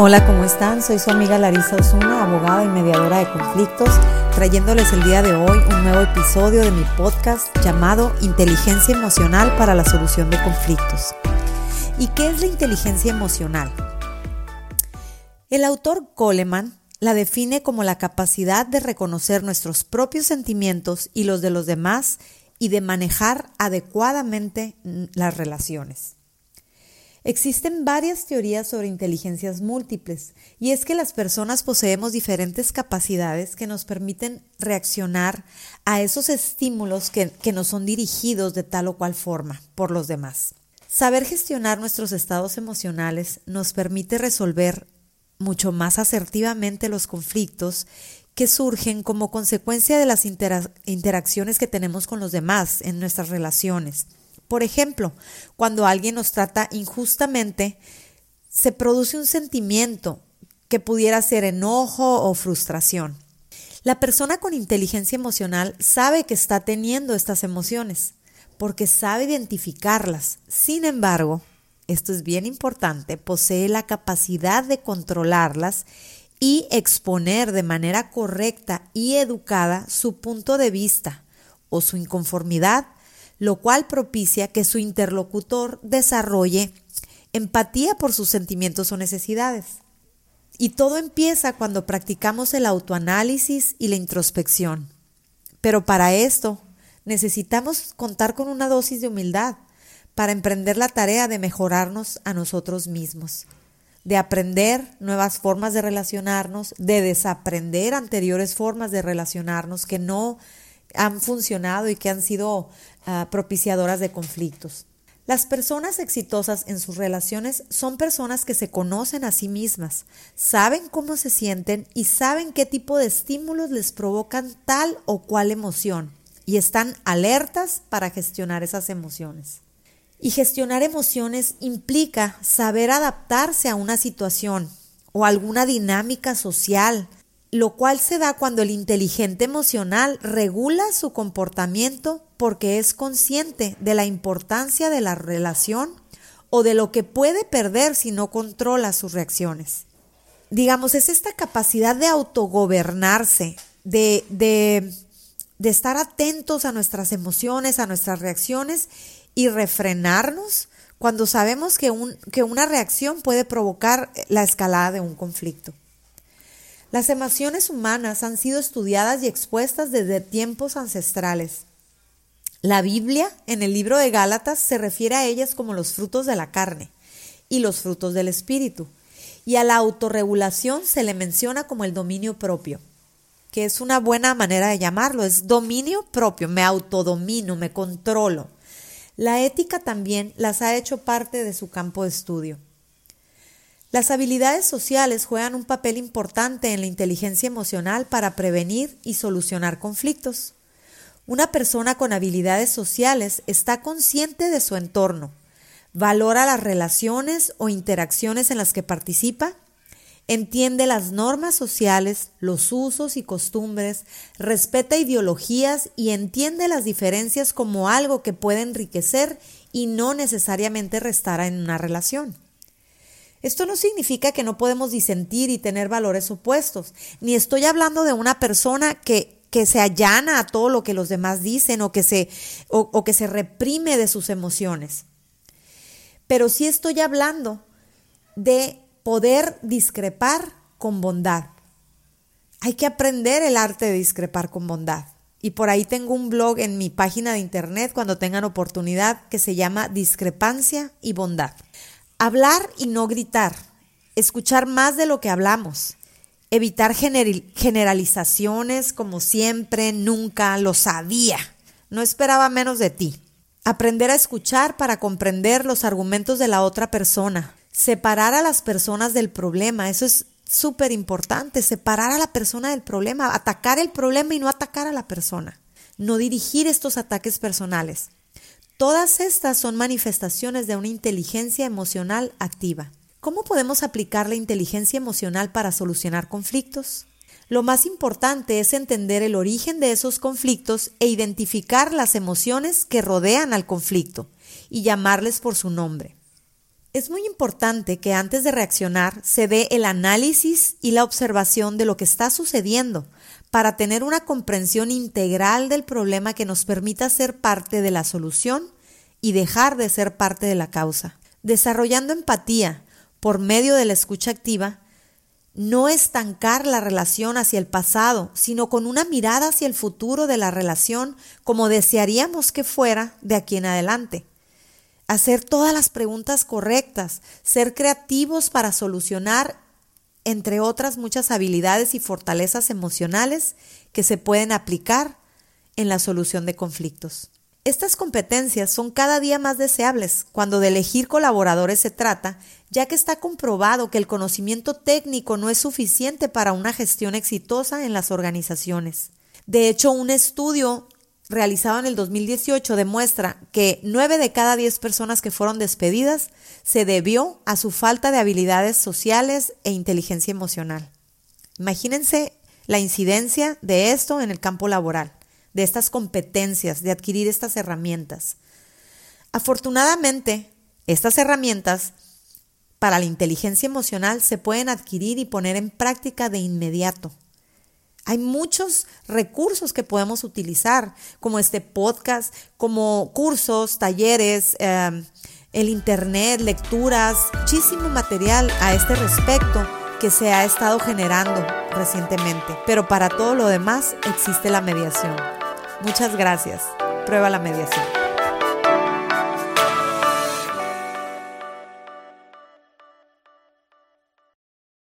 Hola, ¿cómo están? Soy su amiga Larisa Osuna, abogada y mediadora de conflictos, trayéndoles el día de hoy un nuevo episodio de mi podcast llamado Inteligencia Emocional para la Solución de Conflictos. ¿Y qué es la inteligencia emocional? El autor Coleman la define como la capacidad de reconocer nuestros propios sentimientos y los de los demás y de manejar adecuadamente las relaciones. Existen varias teorías sobre inteligencias múltiples, y es que las personas poseemos diferentes capacidades que nos permiten reaccionar a esos estímulos que, que nos son dirigidos de tal o cual forma por los demás. Saber gestionar nuestros estados emocionales nos permite resolver mucho más asertivamente los conflictos que surgen como consecuencia de las interacciones que tenemos con los demás en nuestras relaciones por ejemplo, cuando alguien nos trata injustamente, se produce un sentimiento que pudiera ser enojo o frustración. La persona con inteligencia emocional sabe que está teniendo estas emociones porque sabe identificarlas. Sin embargo, esto es bien importante, posee la capacidad de controlarlas y exponer de manera correcta y educada su punto de vista o su inconformidad lo cual propicia que su interlocutor desarrolle empatía por sus sentimientos o necesidades. Y todo empieza cuando practicamos el autoanálisis y la introspección. Pero para esto necesitamos contar con una dosis de humildad para emprender la tarea de mejorarnos a nosotros mismos, de aprender nuevas formas de relacionarnos, de desaprender anteriores formas de relacionarnos que no han funcionado y que han sido ah, propiciadoras de conflictos. Las personas exitosas en sus relaciones son personas que se conocen a sí mismas, saben cómo se sienten y saben qué tipo de estímulos les provocan tal o cual emoción y están alertas para gestionar esas emociones. Y gestionar emociones implica saber adaptarse a una situación o alguna dinámica social, lo cual se da cuando el inteligente emocional regula su comportamiento porque es consciente de la importancia de la relación o de lo que puede perder si no controla sus reacciones. Digamos, es esta capacidad de autogobernarse, de, de, estar atentos a nuestras emociones, a nuestras reacciones y refrenarnos cuando sabemos que, un, que una reacción puede provocar la escalada de un conflicto. Las emociones humanas han sido estudiadas y expuestas desde tiempos ancestrales. La Biblia, en el libro de Gálatas, se refiere a ellas como los frutos de la carne y los frutos del espíritu. Y a la autorregulación se le menciona como el dominio propio, que es una buena manera de llamarlo, es dominio propio, me autodomino, me controlo. La ética también las ha hecho parte de su campo de estudio. Las habilidades sociales juegan un papel importante en la inteligencia emocional para prevenir y solucionar conflictos. Una persona con habilidades sociales está consciente de su entorno, valora las relaciones o interacciones en las que participa, entiende las normas sociales, los usos y costumbres, respeta ideologías y entiende las diferencias como algo que puede enriquecer y no necesariamente restar en una relación. Esto no significa que no podemos disentir y tener valores opuestos, ni estoy hablando de una persona que, que se allana a todo lo que los demás dicen o que, se, o que se reprime de sus emociones. Pero sí estoy hablando de poder discrepar con bondad. Hay que aprender el arte de discrepar con bondad. Y por ahí tengo un blog en mi página de internet cuando tengan oportunidad que se llama Discrepancia y Bondad. Hablar y no gritar. Escuchar más de lo que hablamos. Evitar generalizaciones como siempre, nunca, lo sabía. No esperaba menos de ti. Aprender a escuchar para comprender los argumentos de la otra persona. Separar a las personas del problema. Eso es súper importante. Separar a la persona del problema. Atacar el problema y no atacar a la persona. No dirigir estos ataques personales. Todas estas son manifestaciones de una inteligencia emocional activa. ¿Cómo podemos aplicar la inteligencia emocional para solucionar conflictos? Lo más importante es entender el origen de esos conflictos e identificar las emociones que rodean al conflicto y llamarles por su nombre. Es muy importante que antes de reaccionar se dé el análisis y la observación de lo que está sucediendo para tener una comprensión integral del problema que nos permita ser parte de la solución y dejar de ser parte de la causa. Desarrollando empatía por medio de la escucha activa, no estancar la relación hacia el pasado, sino con una mirada hacia el futuro de la relación como desearíamos que fuera de aquí en adelante. Hacer todas las preguntas correctas, ser creativos para solucionar, entre otras muchas habilidades y fortalezas emocionales que se pueden aplicar en la solución de conflictos. Estas competencias son cada día más deseables cuando de elegir colaboradores se trata, ya que está comprobado que el conocimiento técnico no es suficiente para una gestión exitosa en las organizaciones. De hecho, un estudio realizado en el 2018 demuestra que 9 de cada 10 personas que fueron despedidas se debió a su falta de habilidades sociales e inteligencia emocional. Imagínense la incidencia de esto en el campo laboral de estas competencias, de adquirir estas herramientas. Afortunadamente, estas herramientas para la inteligencia emocional se pueden adquirir y poner en práctica de inmediato. Hay muchos recursos que podemos utilizar, como este podcast, como cursos, talleres, em, el Internet, lecturas, muchísimo material a este respecto que se ha estado generando recientemente. Pero para todo lo demás existe la mediación. Muchas gracias. Prueba la mediación.